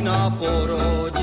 prečistá syna